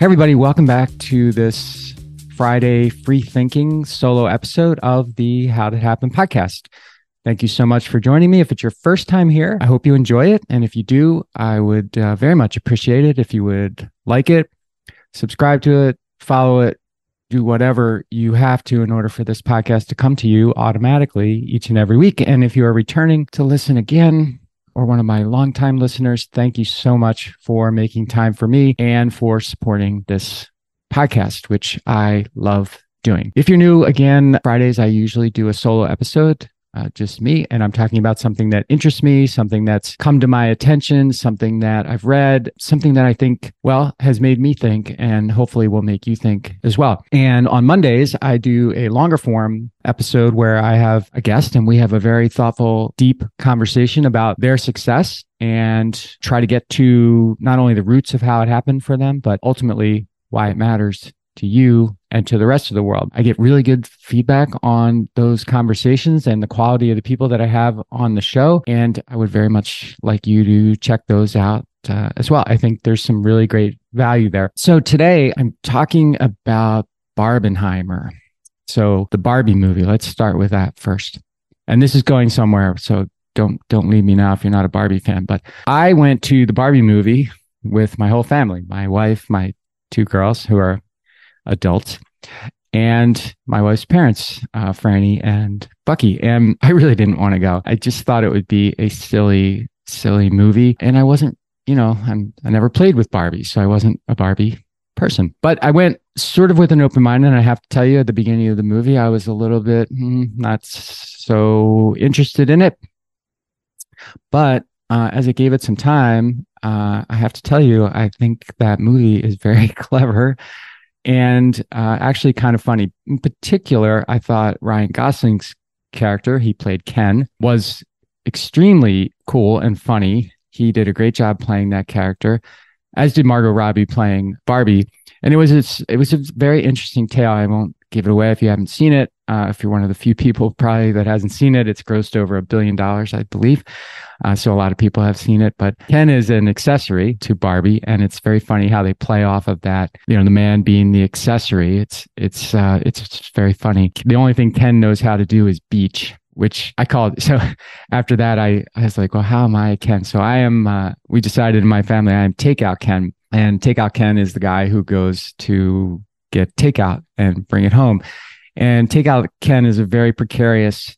Hey, everybody, welcome back to this Friday free thinking solo episode of the How Did It Happen podcast. Thank you so much for joining me. If it's your first time here, I hope you enjoy it. And if you do, I would uh, very much appreciate it if you would like it, subscribe to it, follow it, do whatever you have to in order for this podcast to come to you automatically each and every week. And if you are returning to listen again, or one of my longtime listeners, thank you so much for making time for me and for supporting this podcast, which I love doing. If you're new, again, Fridays, I usually do a solo episode uh, just me. And I'm talking about something that interests me, something that's come to my attention, something that I've read, something that I think, well, has made me think and hopefully will make you think as well. And on Mondays, I do a longer form episode where I have a guest and we have a very thoughtful, deep conversation about their success and try to get to not only the roots of how it happened for them, but ultimately why it matters to you and to the rest of the world. I get really good feedback on those conversations and the quality of the people that I have on the show. And I would very much like you to check those out uh, as well. I think there's some really great value there. So today I'm talking about Barbenheimer. So the Barbie movie, let's start with that first. And this is going somewhere. So don't don't leave me now if you're not a Barbie fan. But I went to the Barbie movie with my whole family, my wife, my two girls who are adults and my wife's parents, uh, Franny and Bucky. And I really didn't want to go. I just thought it would be a silly, silly movie. And I wasn't, you know, I'm, I never played with Barbie, so I wasn't a Barbie person. But I went sort of with an open mind. And I have to tell you, at the beginning of the movie, I was a little bit hmm, not so interested in it. But uh, as I gave it some time, uh, I have to tell you, I think that movie is very clever and uh, actually kind of funny. In particular, I thought Ryan Gosling's character, he played Ken, was extremely cool and funny. He did a great job playing that character, as did Margot Robbie playing Barbie. And it was it was a very interesting tale. I won't give it away if you haven't seen it. Uh, if you're one of the few people probably that hasn't seen it, it's grossed over a billion dollars, I believe. Uh, so a lot of people have seen it, but Ken is an accessory to Barbie, and it's very funny how they play off of that. You know, the man being the accessory. It's it's uh, it's very funny. The only thing Ken knows how to do is beach, which I called. So after that, I, I was like, well, how am I Ken? So I am, uh, we decided in my family, I am takeout Ken. And takeout Ken is the guy who goes to get takeout and bring it home. And takeout Ken is a very precarious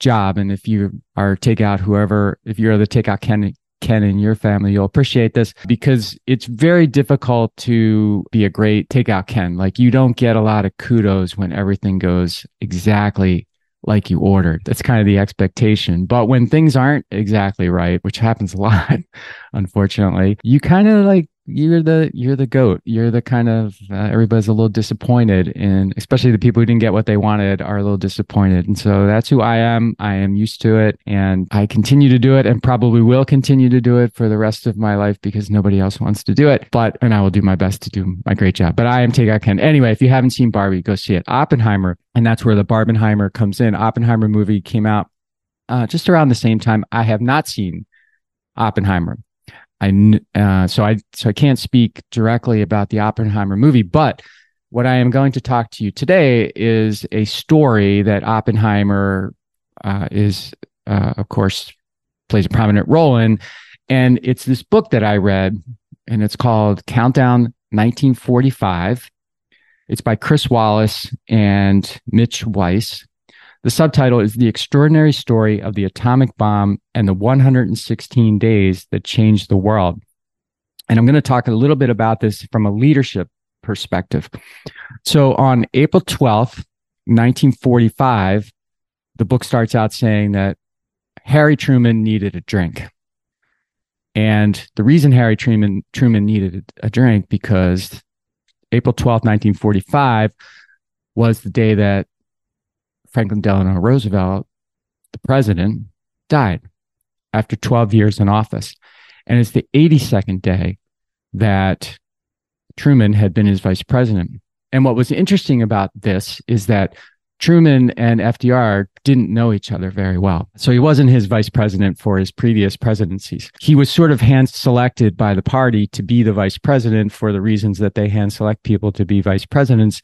job. And if you are takeout, whoever, if you're the takeout Ken, Ken in your family, you'll appreciate this because it's very difficult to be a great takeout Ken. Like you don't get a lot of kudos when everything goes exactly like you ordered. That's kind of the expectation. But when things aren't exactly right, which happens a lot, unfortunately, you kind of like you're the you're the goat. You're the kind of uh, everybody's a little disappointed, and especially the people who didn't get what they wanted are a little disappointed. And so that's who I am. I am used to it, and I continue to do it, and probably will continue to do it for the rest of my life because nobody else wants to do it. But and I will do my best to do my great job. But I am Take Ken. Anyway, if you haven't seen Barbie, go see it. Oppenheimer, and that's where the Barbenheimer comes in. Oppenheimer movie came out uh, just around the same time. I have not seen Oppenheimer. I uh, so I so I can't speak directly about the Oppenheimer movie, but what I am going to talk to you today is a story that Oppenheimer uh, is, uh, of course, plays a prominent role in, and it's this book that I read, and it's called Countdown 1945. It's by Chris Wallace and Mitch Weiss. The subtitle is The Extraordinary Story of the Atomic Bomb and the 116 Days That Changed the World. And I'm going to talk a little bit about this from a leadership perspective. So on April 12th, 1945, the book starts out saying that Harry Truman needed a drink. And the reason Harry Truman, Truman needed a drink because April 12th, 1945 was the day that Franklin Delano Roosevelt, the president, died after 12 years in office. And it's the 82nd day that Truman had been his vice president. And what was interesting about this is that Truman and FDR didn't know each other very well. So he wasn't his vice president for his previous presidencies. He was sort of hand selected by the party to be the vice president for the reasons that they hand select people to be vice presidents.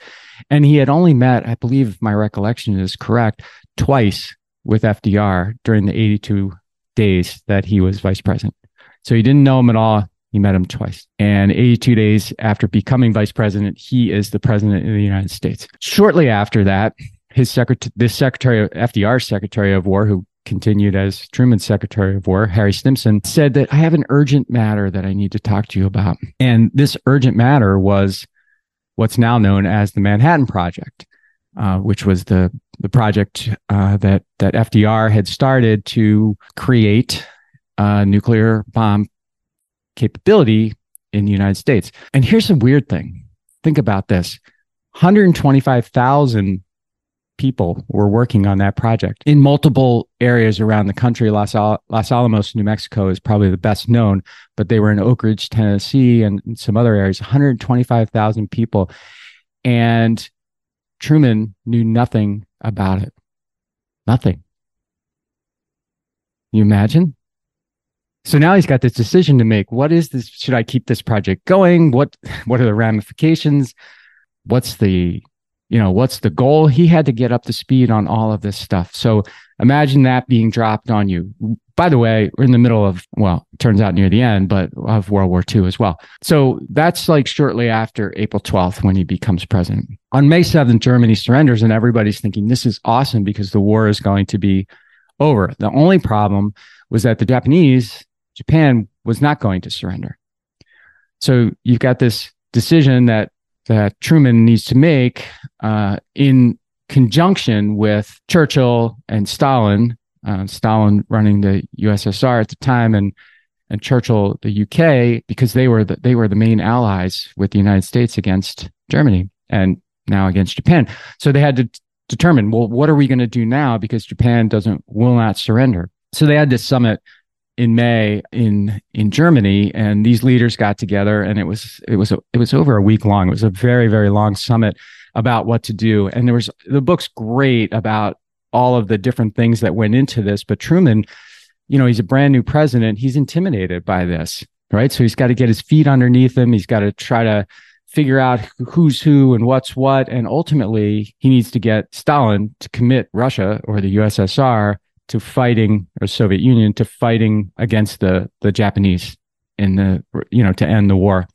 And he had only met, I believe my recollection is correct, twice with FDR during the 82 days that he was vice president. So he didn't know him at all. He met him twice. And 82 days after becoming vice president, he is the president of the United States. Shortly after that, his secretary, this secretary FDR's secretary of war, who continued as Truman's secretary of war, Harry Stimson, said that I have an urgent matter that I need to talk to you about. And this urgent matter was what's now known as the Manhattan Project, uh, which was the the project uh, that that FDR had started to create nuclear bomb capability in the United States. And here's a weird thing: think about this: 125,000 people were working on that project in multiple areas around the country. Los, Al- Los Alamos, New Mexico is probably the best known, but they were in Oak Ridge, Tennessee, and some other areas, 125,000 people. And Truman knew nothing about it. Nothing. you imagine? So now he's got this decision to make. What is this? Should I keep this project going? What what are the ramifications? What's the you know, what's the goal? He had to get up to speed on all of this stuff. So imagine that being dropped on you. By the way, we're in the middle of, well, turns out near the end, but of World War II as well. So that's like shortly after April 12th when he becomes president. On May 7th, Germany surrenders, and everybody's thinking this is awesome because the war is going to be over. The only problem was that the Japanese, Japan was not going to surrender. So you've got this decision that that Truman needs to make uh, in conjunction with Churchill and Stalin, uh, Stalin running the USSR at the time, and and Churchill the UK, because they were the, they were the main allies with the United States against Germany and now against Japan. So they had to t- determine, well, what are we going to do now? Because Japan doesn't will not surrender. So they had this summit in May in in Germany, and these leaders got together, and it was it was a, it was over a week long. It was a very very long summit about what to do, and there was the book's great about all of the different things that went into this. But Truman, you know, he's a brand new president. He's intimidated by this, right? So he's got to get his feet underneath him. He's got to try to figure out who's who and what's what, and ultimately he needs to get Stalin to commit Russia or the USSR to fighting or Soviet Union to fighting against the the Japanese in the you know to end the war.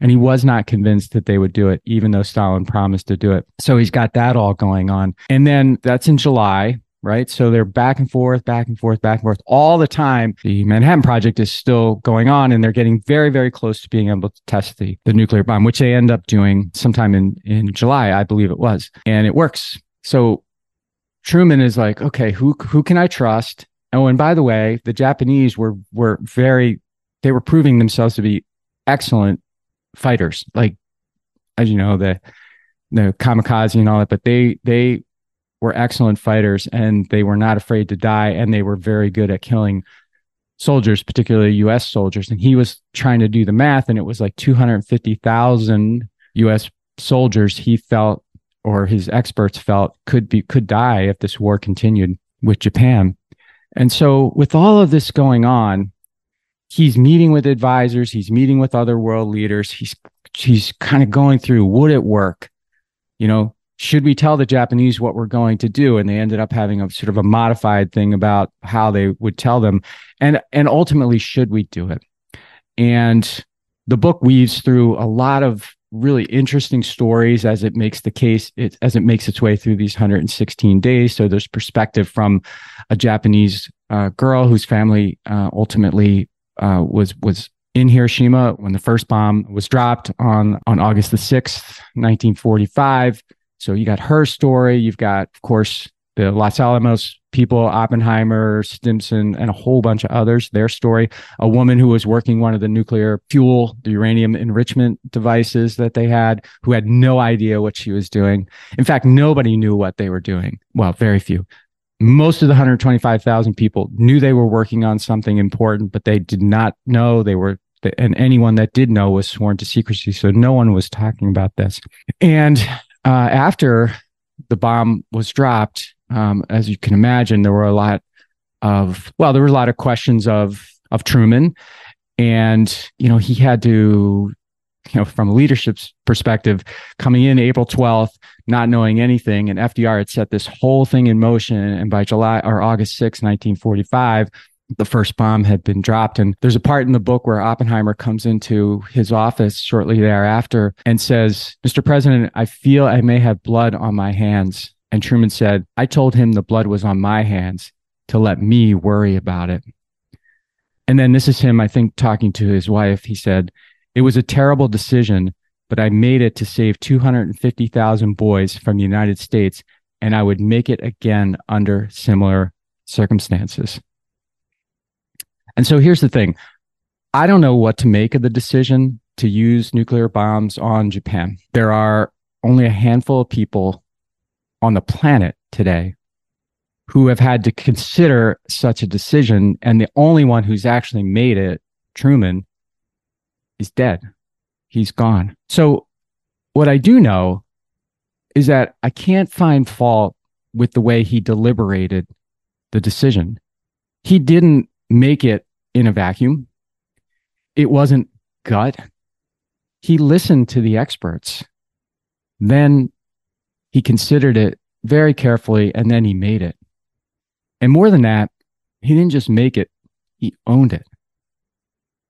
And he was not convinced that they would do it, even though Stalin promised to do it. So he's got that all going on. And then that's in July, right? So they're back and forth, back and forth, back and forth all the time. The Manhattan Project is still going on, and they're getting very, very close to being able to test the, the nuclear bomb, which they end up doing sometime in, in July, I believe it was. And it works. So Truman is like, okay, who who can I trust? Oh, and by the way, the Japanese were were very they were proving themselves to be excellent fighters. Like as you know, the the kamikaze and all that, but they they were excellent fighters and they were not afraid to die and they were very good at killing soldiers, particularly US soldiers. And he was trying to do the math and it was like 250,000 US soldiers he felt or his experts felt could be could die if this war continued with Japan. And so with all of this going on, he's meeting with advisors, he's meeting with other world leaders, he's he's kind of going through would it work? You know, should we tell the Japanese what we're going to do? And they ended up having a sort of a modified thing about how they would tell them. And and ultimately, should we do it? And the book weaves through a lot of really interesting stories as it makes the case it, as it makes its way through these 116 days. So there's perspective from a japanese uh, girl whose family uh, ultimately uh, was was in hiroshima when the first bomb was dropped on on august the 6th 1945 so you got her story. You've got of course the Los Alamos people, Oppenheimer, Stimson, and a whole bunch of others, their story. A woman who was working one of the nuclear fuel, the uranium enrichment devices that they had, who had no idea what she was doing. In fact, nobody knew what they were doing. Well, very few. Most of the 125,000 people knew they were working on something important, but they did not know they were and anyone that did know was sworn to secrecy. So no one was talking about this. And uh, after the bomb was dropped, um, as you can imagine, there were a lot of well, there were a lot of questions of of Truman, and you know he had to you know, from a leadership perspective, coming in April 12th, not knowing anything, and FDR had set this whole thing in motion. And by July or August 6, 1945, the first bomb had been dropped. And there's a part in the book where Oppenheimer comes into his office shortly thereafter and says, Mr. President, I feel I may have blood on my hands. And Truman said, I told him the blood was on my hands to let me worry about it. And then this is him, I think, talking to his wife. He said, It was a terrible decision, but I made it to save 250,000 boys from the United States, and I would make it again under similar circumstances. And so here's the thing I don't know what to make of the decision to use nuclear bombs on Japan. There are only a handful of people on the planet today who have had to consider such a decision. And the only one who's actually made it, Truman, is dead. He's gone. So, what I do know is that I can't find fault with the way he deliberated the decision. He didn't make it in a vacuum. It wasn't gut. He listened to the experts. Then he considered it very carefully and then he made it. And more than that, he didn't just make it, he owned it.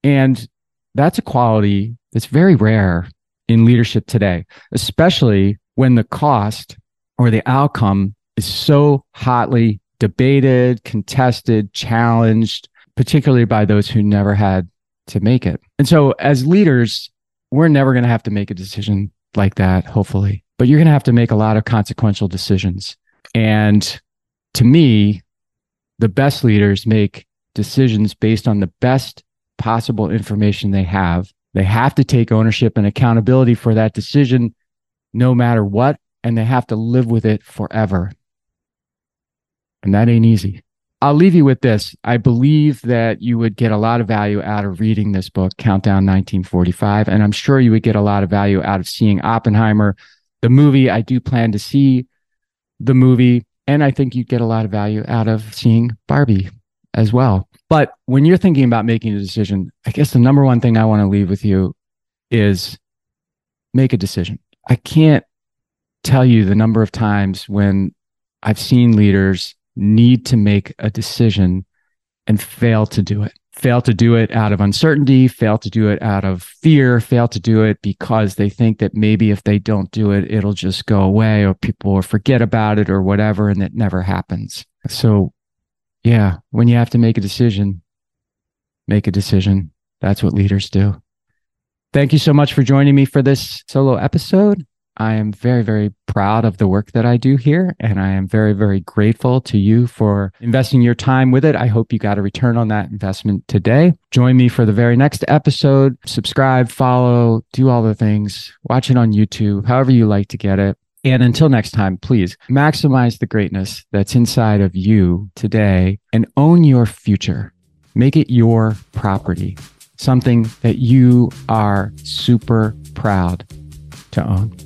And that's a quality that's very rare in leadership today, especially when the cost or the outcome is so hotly debated, contested, challenged, particularly by those who never had to make it. And so as leaders, we're never going to have to make a decision like that, hopefully, but you're going to have to make a lot of consequential decisions. And to me, the best leaders make decisions based on the best possible information they have. They have to take ownership and accountability for that decision no matter what, and they have to live with it forever. And that ain't easy. I'll leave you with this. I believe that you would get a lot of value out of reading this book, Countdown 1945. And I'm sure you would get a lot of value out of seeing Oppenheimer, the movie. I do plan to see the movie. And I think you'd get a lot of value out of seeing Barbie as well. But when you're thinking about making a decision, I guess the number one thing I want to leave with you is make a decision. I can't tell you the number of times when I've seen leaders need to make a decision and fail to do it. Fail to do it out of uncertainty, fail to do it out of fear, fail to do it because they think that maybe if they don't do it, it'll just go away or people will forget about it or whatever, and it never happens. So, yeah, when you have to make a decision, make a decision. That's what leaders do. Thank you so much for joining me for this solo episode. I am very, very proud of the work that I do here. And I am very, very grateful to you for investing your time with it. I hope you got a return on that investment today. Join me for the very next episode. Subscribe, follow, do all the things. Watch it on YouTube, however you like to get it. And until next time, please maximize the greatness that's inside of you today and own your future. Make it your property, something that you are super proud to own.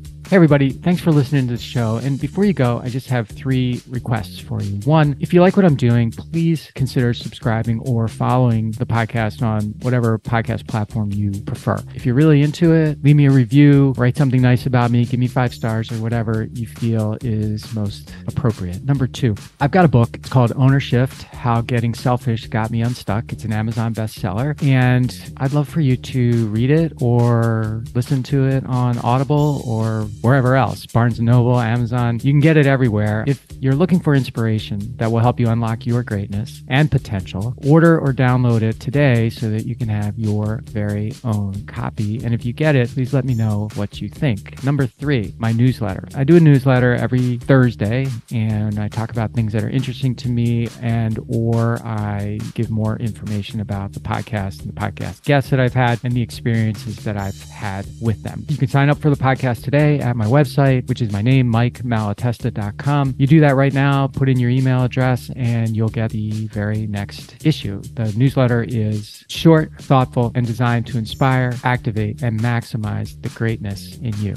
Hey, everybody. Thanks for listening to the show. And before you go, I just have three requests for you. One, if you like what I'm doing, please consider subscribing or following the podcast on whatever podcast platform you prefer. If you're really into it, leave me a review, write something nice about me, give me five stars or whatever you feel is most appropriate. Number two, I've got a book. It's called Owner Shift How Getting Selfish Got Me Unstuck. It's an Amazon bestseller. And I'd love for you to read it or listen to it on Audible or wherever else Barnes Noble, Amazon. You can get it everywhere. If you're looking for inspiration that will help you unlock your greatness and potential, order or download it today so that you can have your very own copy. And if you get it, please let me know what you think. Number three, my newsletter. I do a newsletter every Thursday and I talk about things that are interesting to me and or I give more information about the podcast and the podcast guests that I've had and the experiences that I've had with them. You can sign up for the podcast today at my website, which is my name, mikemalatesta.com. You do that right now, put in your email address, and you'll get the very next issue. The newsletter is short, thoughtful, and designed to inspire, activate, and maximize the greatness in you.